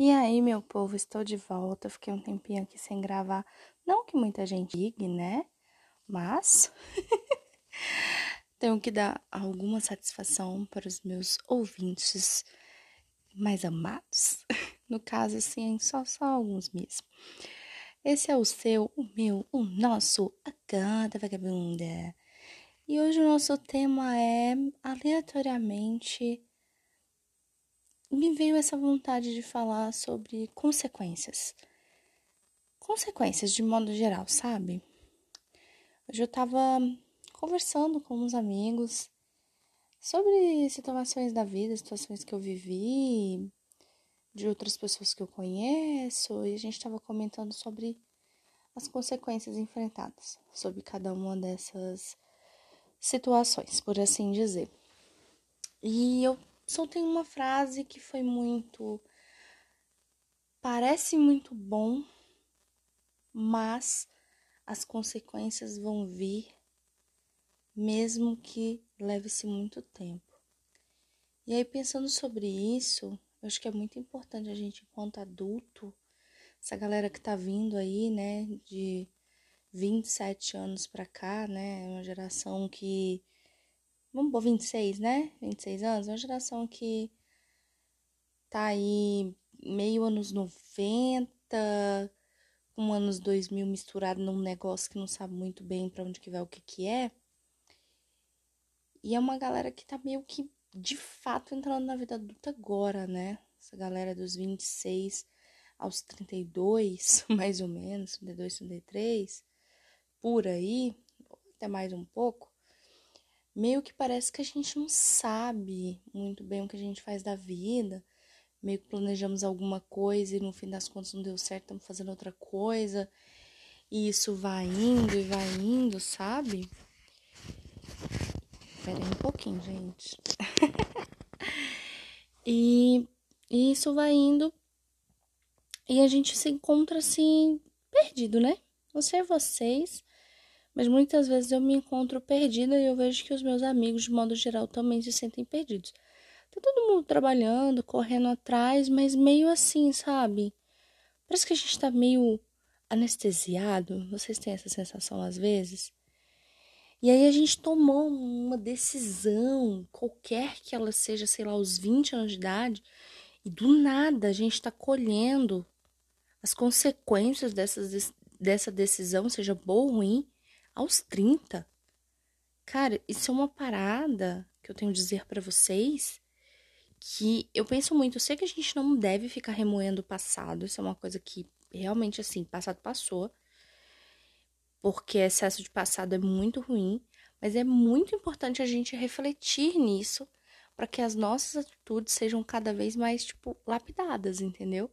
E aí, meu povo, estou de volta. Fiquei um tempinho aqui sem gravar. Não que muita gente ligue, né? Mas tenho que dar alguma satisfação para os meus ouvintes mais amados. No caso, assim, só, só alguns mesmo. Esse é o seu, o meu, o nosso, a canta vagabunda. E hoje o nosso tema é aleatoriamente me veio essa vontade de falar sobre consequências. Consequências de modo geral, sabe? Hoje eu tava conversando com uns amigos sobre situações da vida, situações que eu vivi, de outras pessoas que eu conheço, e a gente estava comentando sobre as consequências enfrentadas, sobre cada uma dessas situações, por assim dizer. E eu soltei uma frase que foi muito. Parece muito bom, mas as consequências vão vir, mesmo que leve-se muito tempo. E aí, pensando sobre isso, eu acho que é muito importante a gente, enquanto adulto, essa galera que tá vindo aí, né, de 27 anos pra cá, né, uma geração que vamos pôr 26, né? 26 anos, uma geração que tá aí meio anos 90, com anos 2000 misturado num negócio que não sabe muito bem para onde que vai o que que é. E é uma galera que tá meio que de fato entrando na vida adulta agora, né? Essa galera dos 26 aos 32, mais ou menos, 32, 33, por aí, até mais um pouco meio que parece que a gente não sabe muito bem o que a gente faz da vida. Meio que planejamos alguma coisa e no fim das contas não deu certo, estamos fazendo outra coisa. E isso vai indo e vai indo, sabe? Espera aí um pouquinho, gente. e, e isso vai indo e a gente se encontra assim, perdido, né? Não sei vocês, mas muitas vezes eu me encontro perdida e eu vejo que os meus amigos, de modo geral, também se sentem perdidos. Tá todo mundo trabalhando, correndo atrás, mas meio assim, sabe? Parece que a gente tá meio anestesiado. Vocês têm essa sensação às vezes? E aí a gente tomou uma decisão, qualquer que ela seja, sei lá, aos 20 anos de idade, e do nada a gente tá colhendo as consequências dessas, dessa decisão, seja boa ou ruim, aos 30. Cara, isso é uma parada que eu tenho a dizer para vocês que eu penso muito, eu sei que a gente não deve ficar remoendo o passado, isso é uma coisa que realmente assim, passado passou. Porque excesso de passado é muito ruim, mas é muito importante a gente refletir nisso para que as nossas atitudes sejam cada vez mais tipo lapidadas, entendeu?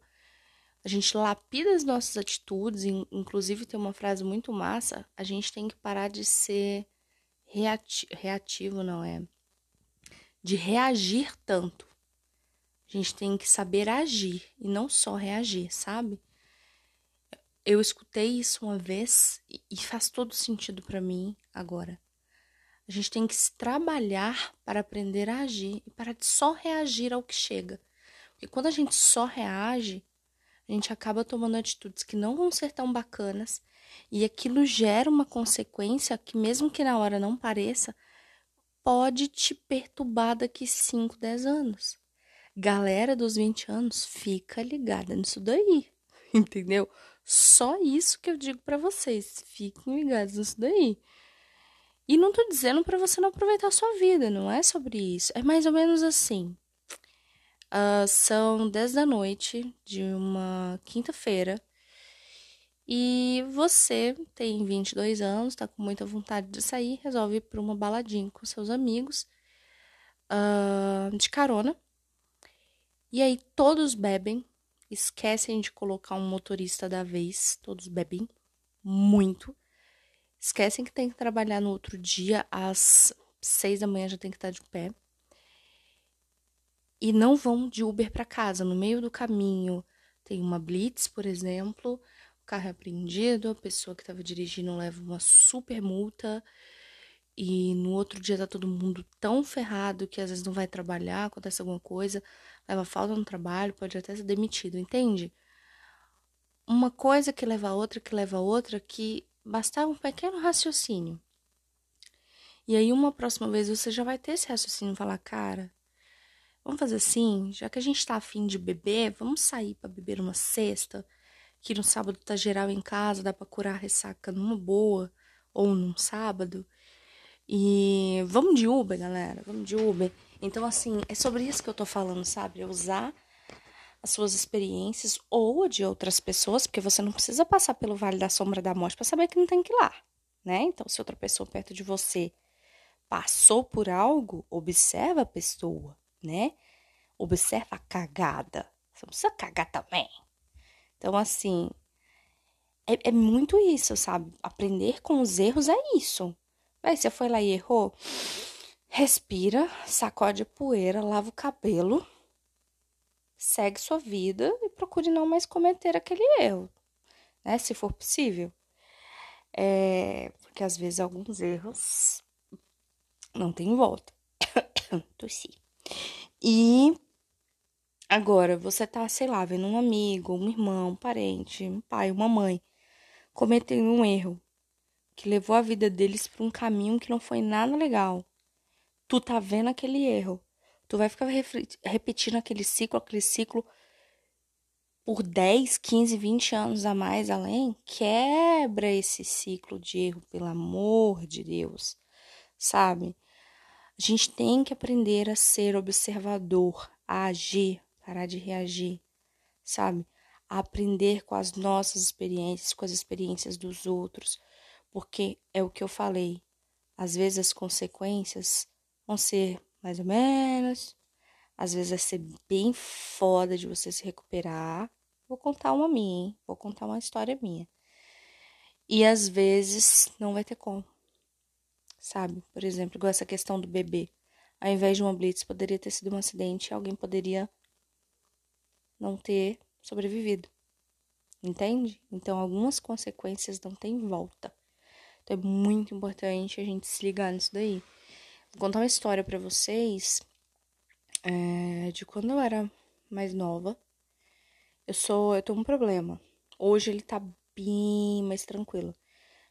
A gente lapida as nossas atitudes, inclusive tem uma frase muito massa, a gente tem que parar de ser reati reativo, não é? De reagir tanto. A gente tem que saber agir e não só reagir, sabe? Eu escutei isso uma vez e faz todo sentido para mim agora. A gente tem que se trabalhar para aprender a agir e para de só reagir ao que chega. Porque quando a gente só reage, a gente acaba tomando atitudes que não vão ser tão bacanas e aquilo gera uma consequência que, mesmo que na hora não pareça, pode te perturbar daqui 5, 10 anos. Galera dos 20 anos, fica ligada nisso daí, entendeu? Só isso que eu digo para vocês, fiquem ligados nisso daí. E não tô dizendo para você não aproveitar a sua vida, não é sobre isso. É mais ou menos assim. Uh, são 10 da noite de uma quinta-feira e você tem 22 anos, tá com muita vontade de sair, resolve ir para uma baladinha com seus amigos uh, de carona. E aí todos bebem, esquecem de colocar um motorista da vez, todos bebem muito. Esquecem que tem que trabalhar no outro dia às 6 da manhã já tem que estar de pé e não vão de Uber para casa. No meio do caminho tem uma blitz, por exemplo, o carro é apreendido, a pessoa que estava dirigindo leva uma super multa e no outro dia tá todo mundo tão ferrado que às vezes não vai trabalhar, acontece alguma coisa, leva falta no trabalho, pode até ser demitido, entende? Uma coisa que leva a outra, que leva a outra, que bastava um pequeno raciocínio. E aí, uma próxima vez, você já vai ter esse raciocínio e falar, cara, vamos fazer assim, já que a gente tá afim de beber, vamos sair para beber uma cesta, que no sábado tá geral em casa, dá pra curar a ressaca numa boa, ou num sábado. E vamos de Uber, galera, vamos de Uber. Então, assim, é sobre isso que eu tô falando, sabe? É usar as suas experiências ou de outras pessoas, porque você não precisa passar pelo Vale da Sombra da Morte para saber que não tem que ir lá, né? Então, se outra pessoa perto de você passou por algo, observa a pessoa, né? Observa a cagada. Você não precisa cagar também. Então, assim, é, é muito isso, sabe? Aprender com os erros é isso. Aí você foi lá e errou. Respira, sacode a poeira, lava o cabelo, segue sua vida e procure não mais cometer aquele erro, né? Se for possível. É, porque às vezes alguns erros não tem volta. Tossi. E agora você tá, sei lá, vendo um amigo, um irmão, um parente, um pai, uma mãe cometendo um erro que levou a vida deles para um caminho que não foi nada legal. Tu tá vendo aquele erro. Tu vai ficar repetindo aquele ciclo, aquele ciclo por 10, 15, 20 anos a mais além. Quebra esse ciclo de erro, pelo amor de Deus. Sabe? A gente tem que aprender a ser observador, a agir, parar de reagir, sabe? A aprender com as nossas experiências, com as experiências dos outros, porque é o que eu falei. Às vezes as consequências vão ser mais ou menos, às vezes vai ser bem foda de você se recuperar. Vou contar uma minha, hein? Vou contar uma história minha. E às vezes não vai ter como sabe? Por exemplo, igual essa questão do bebê. Ao invés de uma blitz, poderia ter sido um acidente e alguém poderia não ter sobrevivido. Entende? Então, algumas consequências não têm volta. Então, é muito importante a gente se ligar nisso daí. Vou contar uma história para vocês é, de quando eu era mais nova. Eu sou, eu tenho um problema. Hoje ele tá bem mais tranquilo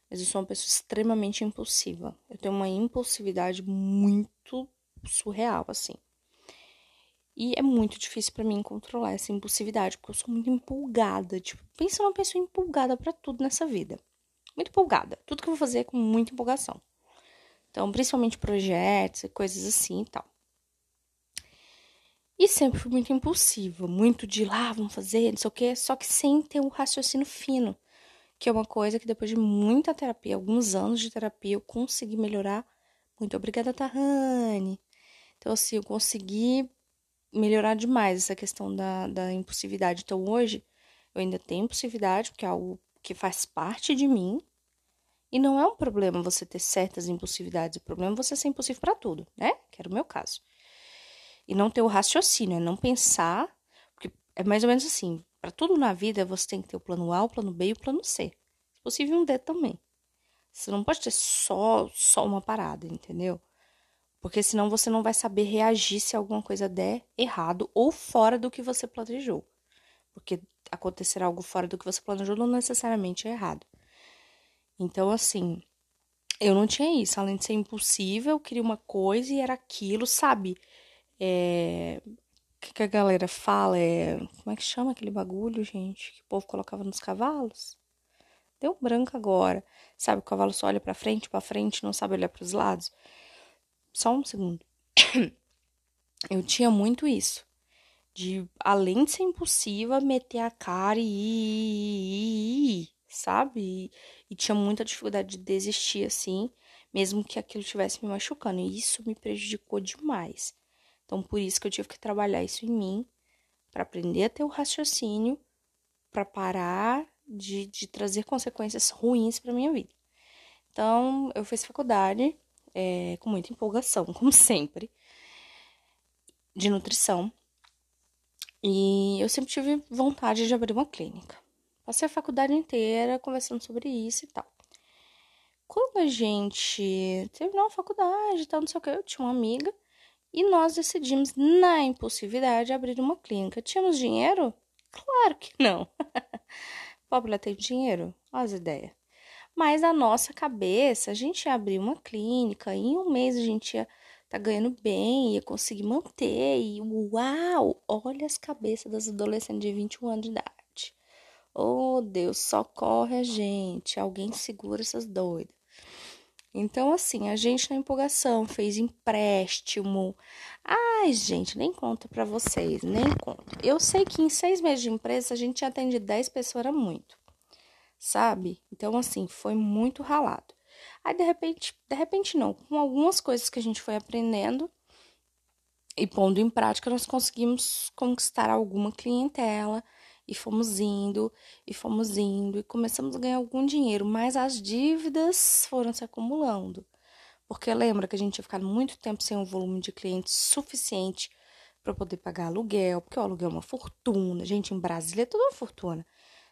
mas eu sou uma pessoa extremamente impulsiva. Eu tenho uma impulsividade muito surreal, assim. E é muito difícil para mim controlar essa impulsividade, porque eu sou muito empolgada. Tipo, pensa numa pessoa empolgada para tudo nessa vida. Muito empolgada. Tudo que eu vou fazer é com muita empolgação. Então, principalmente projetos e coisas assim e tal. E sempre fui muito impulsiva, muito de lá, vamos fazer, não sei o quê, só que sem ter um raciocínio fino que é uma coisa que depois de muita terapia, alguns anos de terapia, eu consegui melhorar. Muito obrigada, Tahane. Então, assim, eu consegui melhorar demais essa questão da, da impulsividade. Então, hoje, eu ainda tenho impulsividade, porque é algo que faz parte de mim. E não é um problema você ter certas impulsividades, o problema é você ser impulsivo para tudo, né? Que era o meu caso. E não ter o raciocínio, é não pensar, porque é mais ou menos assim, para tudo na vida, você tem que ter o plano A, o plano B e o plano C. Se possível, um D também. Você não pode ter só, só uma parada, entendeu? Porque senão você não vai saber reagir se alguma coisa der errado ou fora do que você planejou. Porque acontecer algo fora do que você planejou não necessariamente é errado. Então, assim, eu não tinha isso. Além de ser impossível, eu queria uma coisa e era aquilo, sabe? É, que, que a galera fala é. Como é que chama aquele bagulho, gente? Que o povo colocava nos cavalos? Deu branco agora. Sabe, o cavalo só olha pra frente, pra frente, não sabe olhar pros lados. Só um segundo. Eu tinha muito isso. De, além de ser impulsiva, meter a cara e sabe? E, e tinha muita dificuldade de desistir, assim, mesmo que aquilo estivesse me machucando. E isso me prejudicou demais. Então, por isso que eu tive que trabalhar isso em mim, para aprender a ter o raciocínio, para parar de, de trazer consequências ruins para minha vida. Então, eu fiz faculdade é, com muita empolgação, como sempre, de nutrição. E eu sempre tive vontade de abrir uma clínica. Passei a faculdade inteira conversando sobre isso e tal. Quando a gente terminou a faculdade e tal, não sei o que, eu tinha uma amiga E nós decidimos, na impulsividade, abrir uma clínica. Tínhamos dinheiro? Claro que não. Pobre tem dinheiro? Olha as ideias. Mas na nossa cabeça, a gente ia abrir uma clínica, em um mês a gente ia tá ganhando bem, ia conseguir manter. E uau! Olha as cabeças das adolescentes de 21 anos de idade. Oh, Deus, socorre a gente. Alguém segura essas doidas. Então, assim, a gente na empolgação fez empréstimo. Ai, gente, nem conta para vocês, nem conta. Eu sei que em seis meses de empresa a gente atende 10 pessoas, era muito, sabe? Então, assim, foi muito ralado. Aí, de repente, de repente não, com algumas coisas que a gente foi aprendendo e pondo em prática, nós conseguimos conquistar alguma clientela e fomos indo, e fomos indo, e começamos a ganhar algum dinheiro, mas as dívidas foram se acumulando. Porque lembra que a gente tinha ficado muito tempo sem um volume de clientes suficiente para poder pagar aluguel, porque o aluguel é uma fortuna. Gente, em Brasília é tudo uma fortuna.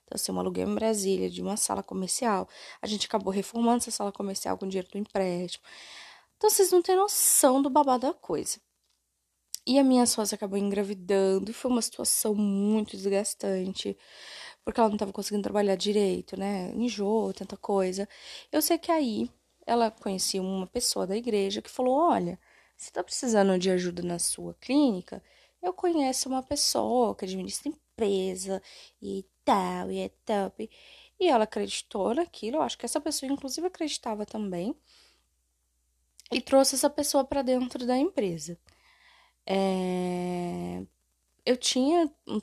Então, assim, um aluguel em Brasília de uma sala comercial. A gente acabou reformando essa sala comercial com dinheiro do empréstimo. Então, vocês não têm noção do babado da coisa. E a minha sócia acabou engravidando e foi uma situação muito desgastante, porque ela não estava conseguindo trabalhar direito, né? Enjoo, tanta coisa. Eu sei que aí ela conhecia uma pessoa da igreja que falou: Olha, você está precisando de ajuda na sua clínica? Eu conheço uma pessoa que administra empresa e tal, e é top. E ela acreditou naquilo, eu acho que essa pessoa, inclusive, acreditava também, e trouxe essa pessoa para dentro da empresa. É... Eu tinha um,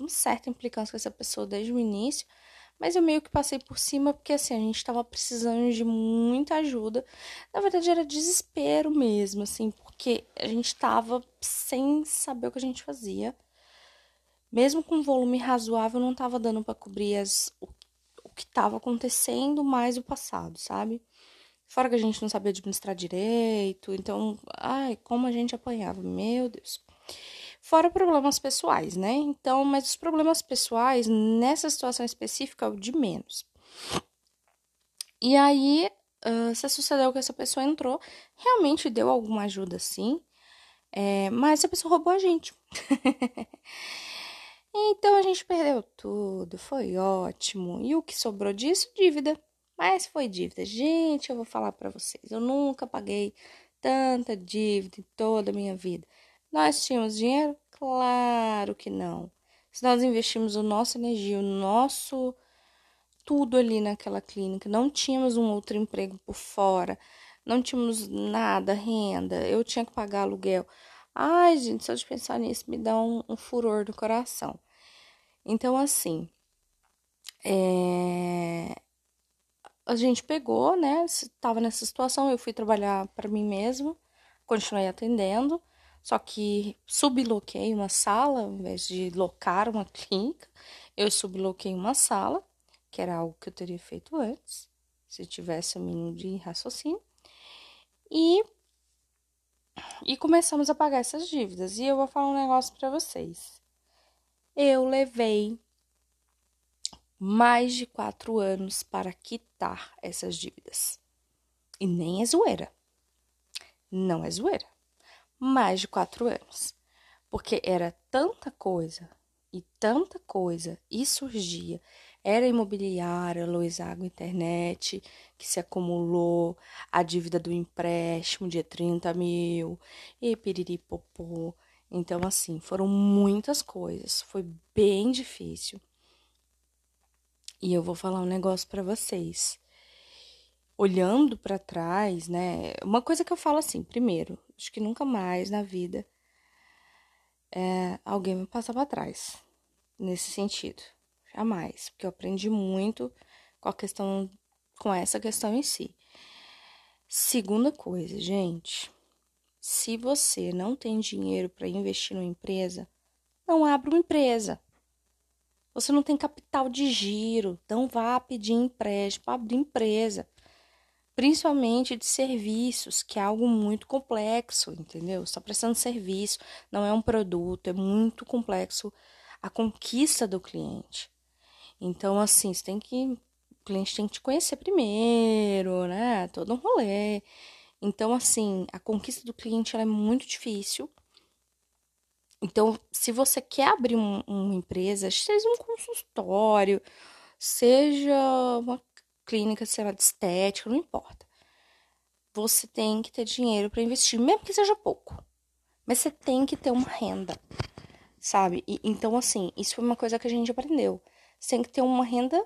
uma certa implicância com essa pessoa desde o início, mas eu meio que passei por cima porque assim, a gente estava precisando de muita ajuda. Na verdade, era desespero mesmo, assim, porque a gente estava sem saber o que a gente fazia. Mesmo com um volume razoável, não estava dando para cobrir as, o, o que estava acontecendo mais o passado, sabe? Fora que a gente não sabia administrar direito, então, ai, como a gente apanhava, meu Deus. Fora problemas pessoais, né? Então, mas os problemas pessoais, nessa situação específica, é o de menos. E aí, uh, se sucedeu que essa pessoa entrou, realmente deu alguma ajuda, sim, é, mas a pessoa roubou a gente. então a gente perdeu tudo, foi ótimo. E o que sobrou disso? Dívida. Mas foi dívida. Gente, eu vou falar para vocês. Eu nunca paguei tanta dívida em toda a minha vida. Nós tínhamos dinheiro? Claro que não. Se nós investimos a nossa energia, o nosso tudo ali naquela clínica, não tínhamos um outro emprego por fora, não tínhamos nada, renda, eu tinha que pagar aluguel. Ai, gente, só de pensar nisso me dá um, um furor do coração. Então, assim, é, a gente pegou, né? Estava nessa situação, eu fui trabalhar para mim mesma, continuei atendendo, só que subloquei uma sala, ao invés de locar uma clínica, eu subloquei uma sala, que era algo que eu teria feito antes, se tivesse um mínimo de raciocínio, e, e começamos a pagar essas dívidas. E eu vou falar um negócio para vocês. Eu levei mais de quatro anos para quitar essas dívidas. E nem é zoeira. Não é zoeira. Mais de quatro anos. Porque era tanta coisa e tanta coisa e surgia. Era imobiliária, água, internet, que se acumulou, a dívida do empréstimo de 30 mil, e piriripopô. Então, assim, foram muitas coisas. Foi bem difícil. E eu vou falar um negócio para vocês. Olhando para trás, né? Uma coisa que eu falo assim, primeiro, acho que nunca mais na vida é, alguém me passar para trás nesse sentido. Jamais, porque eu aprendi muito com a questão com essa questão em si. Segunda coisa, gente, se você não tem dinheiro para investir numa empresa, não abra uma empresa. Você não tem capital de giro, então vá pedir empréstimo para abrir empresa. Principalmente de serviços, que é algo muito complexo, entendeu? Está prestando serviço, não é um produto, é muito complexo a conquista do cliente. Então, assim, você tem que. O cliente tem que te conhecer primeiro, né? Todo um rolê. Então, assim, a conquista do cliente é muito difícil. Então, se você quer abrir um, uma empresa, seja um consultório, seja uma clínica, lá, de estética, não importa. Você tem que ter dinheiro para investir, mesmo que seja pouco. Mas você tem que ter uma renda, sabe? E, então, assim, isso foi uma coisa que a gente aprendeu. Você tem que ter uma renda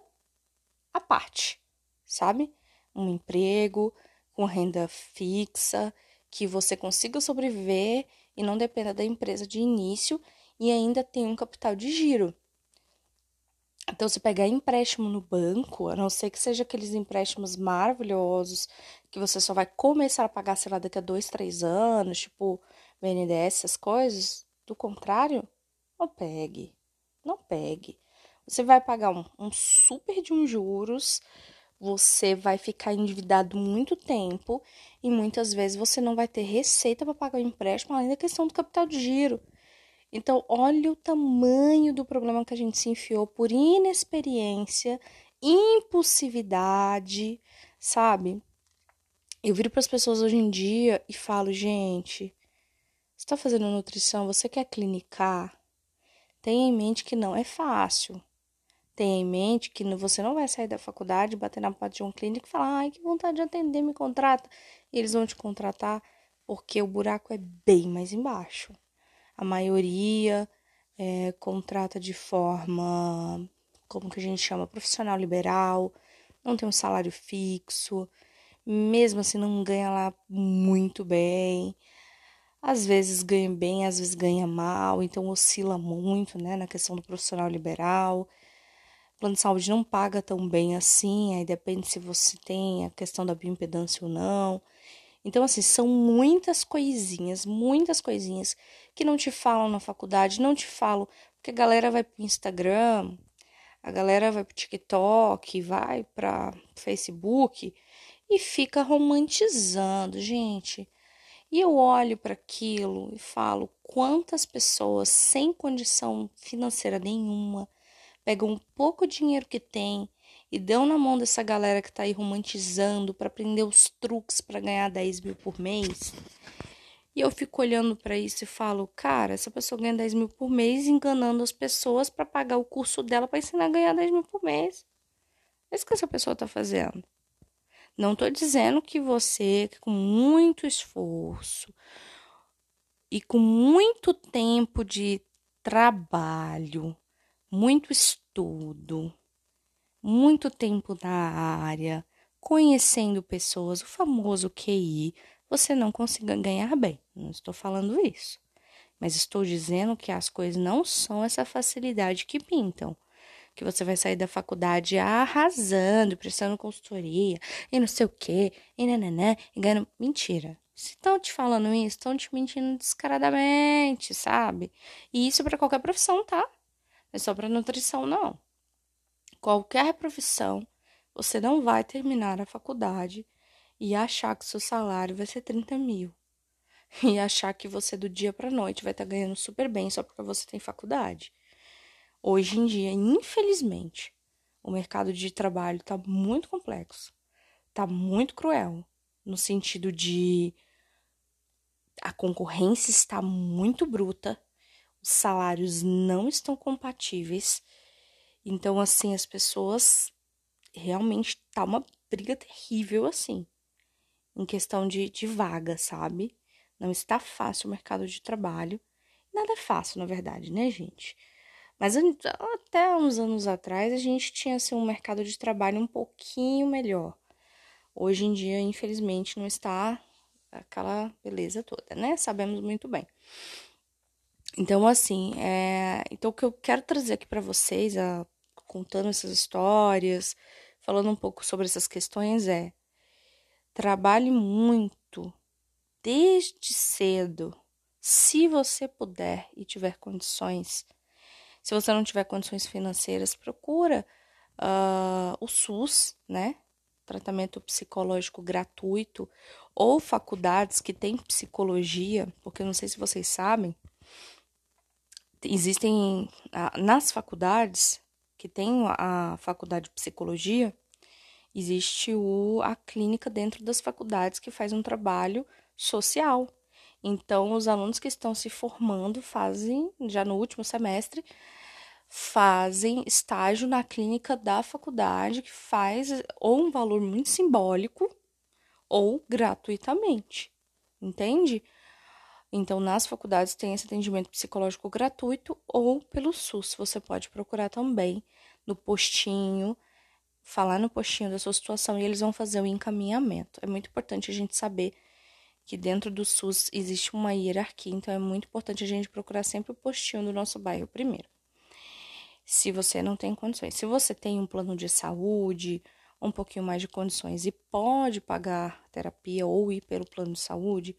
à parte, sabe? Um emprego com renda fixa, que você consiga sobreviver e não dependa da empresa de início e ainda tem um capital de giro. Então, se pegar empréstimo no banco, a não ser que seja aqueles empréstimos maravilhosos que você só vai começar a pagar, sei lá, daqui a dois, três anos, tipo BNDES, essas coisas, do contrário, não pegue. Não pegue. Você vai pagar um, um super de juros, você vai ficar endividado muito tempo e muitas vezes você não vai ter receita para pagar o empréstimo, além da questão do capital de giro. Então, olha o tamanho do problema que a gente se enfiou por inexperiência, impulsividade, sabe? Eu viro para as pessoas hoje em dia e falo, gente, você está fazendo nutrição, você quer clinicar? Tenha em mente que não é fácil. Tenha em mente que você não vai sair da faculdade, bater na porta de um clínico e falar, ai, que vontade de atender, me contrata. E eles vão te contratar porque o buraco é bem mais embaixo. A maioria é, contrata de forma, como que a gente chama, profissional liberal, não tem um salário fixo, mesmo assim não ganha lá muito bem. Às vezes ganha bem, às vezes ganha mal, então oscila muito, né, na questão do profissional liberal. O plano de saúde não paga tão bem assim, aí depende se você tem a questão da bioimpedância ou não. Então, assim, são muitas coisinhas, muitas coisinhas que não te falam na faculdade, não te falam, porque a galera vai pro Instagram, a galera vai pro TikTok, vai para Facebook e fica romantizando, gente. E eu olho para aquilo e falo quantas pessoas sem condição financeira nenhuma pegam um pouco de dinheiro que tem e dão na mão dessa galera que tá aí romantizando para aprender os truques para ganhar 10 mil por mês. E eu fico olhando para isso e falo, cara, essa pessoa ganha 10 mil por mês enganando as pessoas para pagar o curso dela para ensinar a ganhar 10 mil por mês. É isso que essa pessoa tá fazendo. Não tô dizendo que você, com muito esforço e com muito tempo de trabalho, muito estudo, muito tempo na área, conhecendo pessoas, o famoso QI, você não consiga ganhar bem. Não estou falando isso. Mas estou dizendo que as coisas não são essa facilidade que pintam. Que você vai sair da faculdade arrasando, prestando consultoria, e não sei o quê, e nananã, e ganhando. Mentira. Se estão te falando isso, estão te mentindo descaradamente, sabe? E isso para qualquer profissão, tá? É só para nutrição, não qualquer profissão, você não vai terminar a faculdade e achar que seu salário vai ser 30 mil. E achar que você do dia para noite vai estar tá ganhando super bem só porque você tem faculdade. Hoje em dia, infelizmente, o mercado de trabalho está muito complexo, está muito cruel, no sentido de a concorrência está muito bruta, os salários não estão compatíveis então, assim, as pessoas realmente tá uma briga terrível, assim, em questão de, de vaga, sabe? Não está fácil o mercado de trabalho. Nada é fácil, na verdade, né, gente? Mas até uns anos atrás a gente tinha assim, um mercado de trabalho um pouquinho melhor. Hoje em dia, infelizmente, não está aquela beleza toda, né? Sabemos muito bem. Então, assim, é... então o que eu quero trazer aqui para vocês, a contando essas histórias, falando um pouco sobre essas questões é trabalhe muito desde cedo, se você puder e tiver condições. Se você não tiver condições financeiras, procura uh, o SUS, né? Tratamento psicológico gratuito ou faculdades que têm psicologia, porque eu não sei se vocês sabem, existem nas faculdades que tem a faculdade de psicologia, existe o, a clínica dentro das faculdades que faz um trabalho social. Então, os alunos que estão se formando fazem, já no último semestre, fazem estágio na clínica da faculdade, que faz ou um valor muito simbólico ou gratuitamente, entende? Então, nas faculdades tem esse atendimento psicológico gratuito ou pelo SUS. Você pode procurar também no postinho, falar no postinho da sua situação e eles vão fazer o encaminhamento. É muito importante a gente saber que dentro do SUS existe uma hierarquia, então é muito importante a gente procurar sempre o postinho do nosso bairro primeiro. Se você não tem condições. Se você tem um plano de saúde, um pouquinho mais de condições e pode pagar terapia ou ir pelo plano de saúde,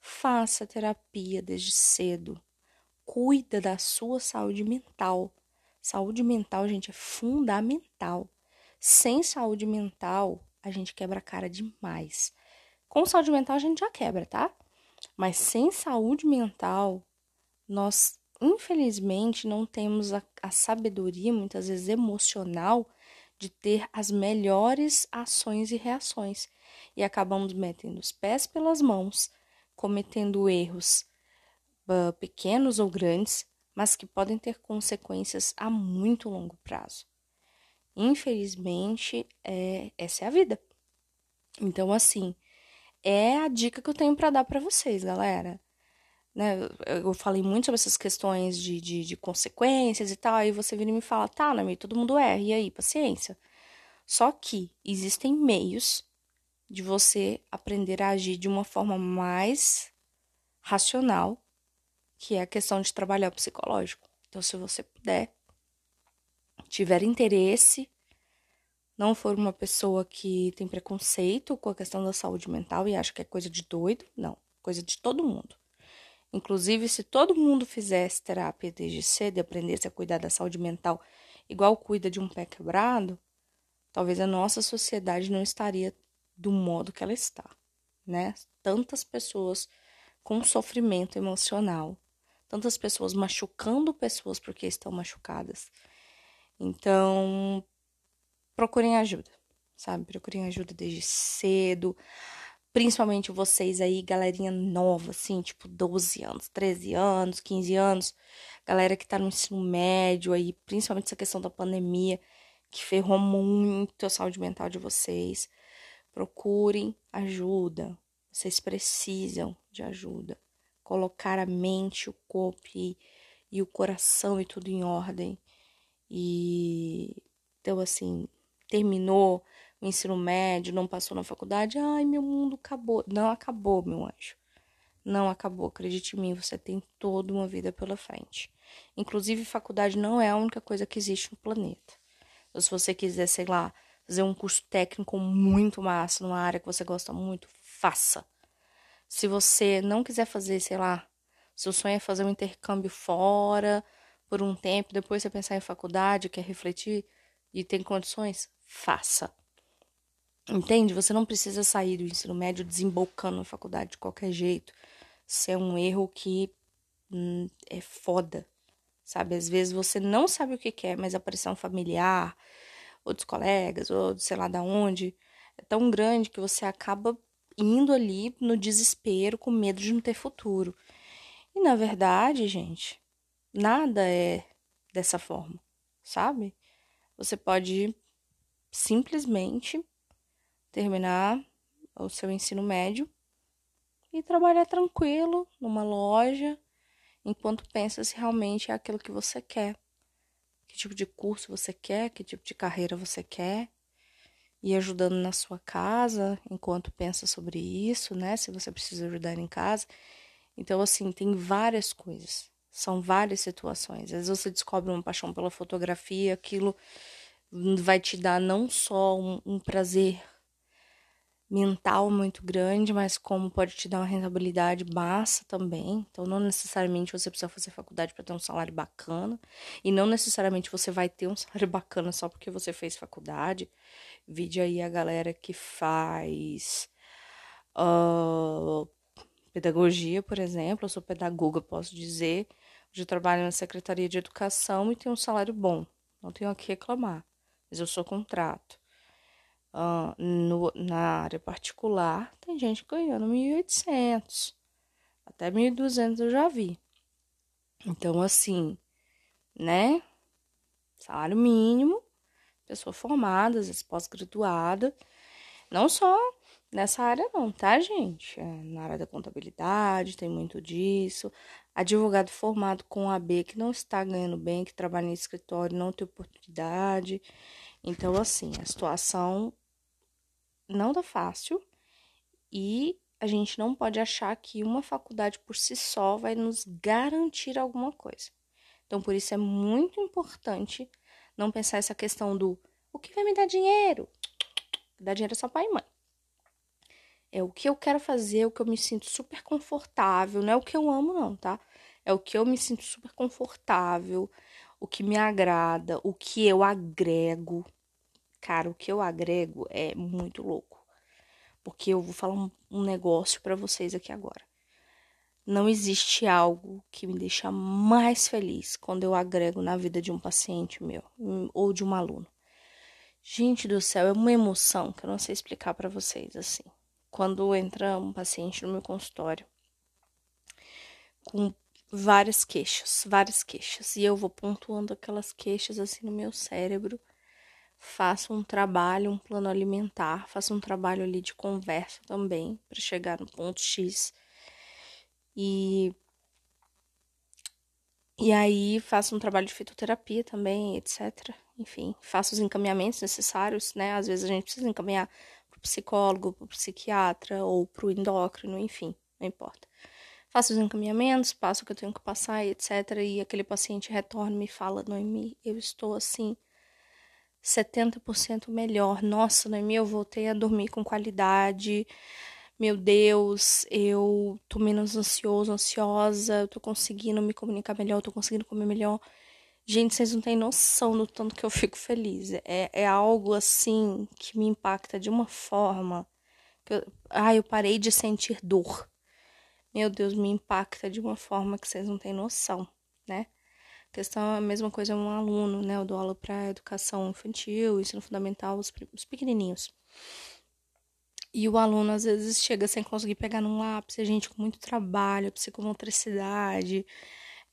Faça terapia desde cedo. Cuida da sua saúde mental. Saúde mental, gente, é fundamental. Sem saúde mental, a gente quebra a cara demais. Com saúde mental, a gente já quebra, tá? Mas sem saúde mental, nós, infelizmente, não temos a, a sabedoria, muitas vezes emocional, de ter as melhores ações e reações. E acabamos metendo os pés pelas mãos cometendo erros uh, pequenos ou grandes, mas que podem ter consequências a muito longo prazo. Infelizmente, é, essa é a vida. Então, assim, é a dica que eu tenho para dar para vocês, galera. Né? Eu falei muito sobre essas questões de, de, de consequências e tal, aí você vira e me fala, tá, né, todo mundo erra, e aí, paciência. Só que existem meios de você aprender a agir de uma forma mais racional, que é a questão de trabalhar o psicológico. Então, se você puder, tiver interesse, não for uma pessoa que tem preconceito com a questão da saúde mental e acha que é coisa de doido, não, coisa de todo mundo. Inclusive, se todo mundo fizesse terapia desde cedo e aprendesse a cuidar da saúde mental igual cuida de um pé quebrado, talvez a nossa sociedade não estaria do modo que ela está, né? Tantas pessoas com sofrimento emocional, tantas pessoas machucando pessoas porque estão machucadas. Então, procurem ajuda, sabe? Procurem ajuda desde cedo, principalmente vocês aí, galerinha nova, assim, tipo 12 anos, 13 anos, 15 anos, galera que tá no ensino médio aí, principalmente essa questão da pandemia, que ferrou muito a saúde mental de vocês. Procurem ajuda. Vocês precisam de ajuda. Colocar a mente, o corpo e, e o coração e tudo em ordem. E então assim, terminou o ensino médio, não passou na faculdade, ai, meu mundo acabou. Não acabou, meu anjo. Não acabou, acredite em mim, você tem toda uma vida pela frente. Inclusive, faculdade não é a única coisa que existe no planeta. Então, se você quiser, sei lá, fazer um curso técnico muito massa numa área que você gosta muito, faça. Se você não quiser fazer, sei lá, seu sonho é fazer um intercâmbio fora por um tempo, depois você pensar em faculdade, quer refletir e tem condições, faça. Entende? Você não precisa sair do ensino médio desembocando na faculdade de qualquer jeito. Isso é um erro que hum, é foda, sabe? Às vezes você não sabe o que quer, mas a pressão familiar, ou dos colegas, ou sei lá da onde, é tão grande que você acaba indo ali no desespero, com medo de não ter futuro. E na verdade, gente, nada é dessa forma, sabe? Você pode simplesmente terminar o seu ensino médio e trabalhar tranquilo numa loja enquanto pensa se realmente é aquilo que você quer que tipo de curso você quer, que tipo de carreira você quer, e ajudando na sua casa enquanto pensa sobre isso, né? Se você precisa ajudar em casa. Então, assim, tem várias coisas, são várias situações. Às vezes você descobre uma paixão pela fotografia, aquilo vai te dar não só um, um prazer mental muito grande, mas como pode te dar uma rentabilidade massa também. Então, não necessariamente você precisa fazer faculdade para ter um salário bacana, e não necessariamente você vai ter um salário bacana só porque você fez faculdade. Vide aí a galera que faz uh, pedagogia, por exemplo. Eu sou pedagoga, posso dizer. Hoje eu trabalho na Secretaria de Educação e tenho um salário bom. Não tenho o que reclamar, mas eu sou contrato. No, na área particular, tem gente ganhando 1.800, até 1.200 eu já vi. Então, assim, né? Salário mínimo, pessoa formada, às vezes pós-graduada, não só nessa área não, tá, gente? É, na área da contabilidade tem muito disso. Advogado formado com AB que não está ganhando bem, que trabalha em escritório, não tem oportunidade. Então, assim, a situação não tá fácil e a gente não pode achar que uma faculdade por si só vai nos garantir alguma coisa. Então, por isso é muito importante não pensar essa questão do o que vai me dar dinheiro? Dar dinheiro é só pai e mãe. É o que eu quero fazer, o que eu me sinto super confortável. Não é o que eu amo, não, tá? É o que eu me sinto super confortável, o que me agrada, o que eu agrego. Cara, o que eu agrego é muito louco. Porque eu vou falar um, um negócio para vocês aqui agora. Não existe algo que me deixa mais feliz quando eu agrego na vida de um paciente meu ou de um aluno. Gente do céu, é uma emoção que eu não sei explicar para vocês assim quando entra um paciente no meu consultório com várias queixas, várias queixas, e eu vou pontuando aquelas queixas assim no meu cérebro, faço um trabalho, um plano alimentar, faço um trabalho ali de conversa também para chegar no ponto X. E e aí faço um trabalho de fitoterapia também, etc. Enfim, faço os encaminhamentos necessários, né? Às vezes a gente precisa encaminhar pro psicólogo, pro psiquiatra ou pro endócrino, enfim, não importa. Faço os encaminhamentos, passo o que eu tenho que passar, etc. E aquele paciente retorna e me fala, Noemi, eu estou assim 70% melhor. Nossa, Noemi, eu voltei a dormir com qualidade. Meu Deus, eu tô menos ansioso, ansiosa, eu tô conseguindo me comunicar melhor, eu tô conseguindo comer melhor. Gente, vocês não têm noção do tanto que eu fico feliz. É, é algo assim que me impacta de uma forma. Que eu, ah, eu parei de sentir dor. Meu Deus, me impacta de uma forma que vocês não têm noção, né? Questão é a mesma coisa um aluno, né? Eu dou aula para educação infantil, ensino fundamental, os, os pequenininhos. E o aluno às vezes chega sem conseguir pegar num lápis, a gente com muito trabalho, psicomotricidade,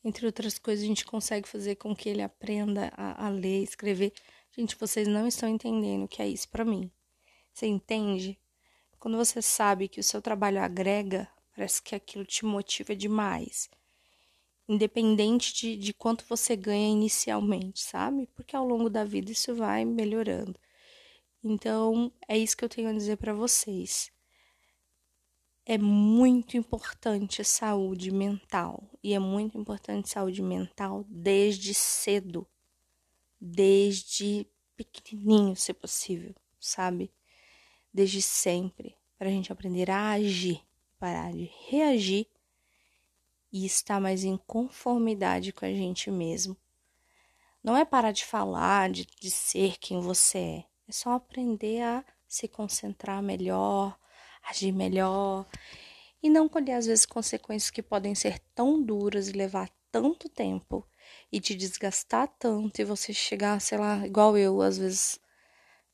entre outras coisas, a gente consegue fazer com que ele aprenda a, a ler, escrever. Gente, vocês não estão entendendo o que é isso para mim. Você entende? Quando você sabe que o seu trabalho agrega, parece que aquilo te motiva demais. Independente de, de quanto você ganha inicialmente, sabe? Porque ao longo da vida isso vai melhorando. Então, é isso que eu tenho a dizer para vocês é muito importante a saúde mental e é muito importante saúde mental desde cedo, desde pequenininho, se possível, sabe? Desde sempre, para a gente aprender a agir, parar de reagir e estar mais em conformidade com a gente mesmo. Não é parar de falar, de, de ser quem você é, é só aprender a se concentrar melhor agir melhor e não colher às vezes consequências que podem ser tão duras e levar tanto tempo e te desgastar tanto e você chegar, sei lá, igual eu, às vezes,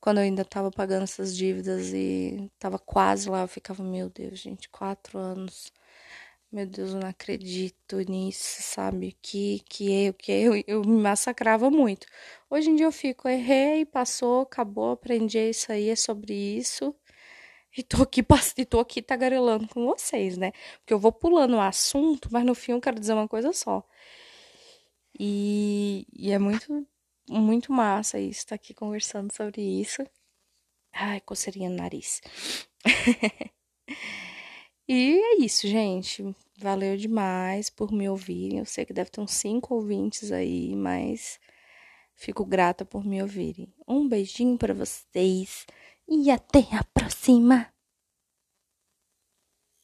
quando eu ainda tava pagando essas dívidas e tava quase lá, eu ficava, meu Deus, gente, quatro anos. Meu Deus, eu não acredito nisso, sabe? Que, que eu, que eu, eu me massacrava muito. Hoje em dia eu fico, errei, passou, acabou, aprendi isso aí, é sobre isso. E tô aqui, e tô aqui tagarelando com vocês, né? Porque eu vou pulando o assunto, mas no fim eu quero dizer uma coisa só. E, e é muito, muito massa isso, tá aqui conversando sobre isso. Ai, coceirinha no nariz. e é isso, gente. Valeu demais por me ouvirem. Eu sei que deve ter uns cinco ouvintes aí, mas fico grata por me ouvirem. Um beijinho para vocês e até a próxima!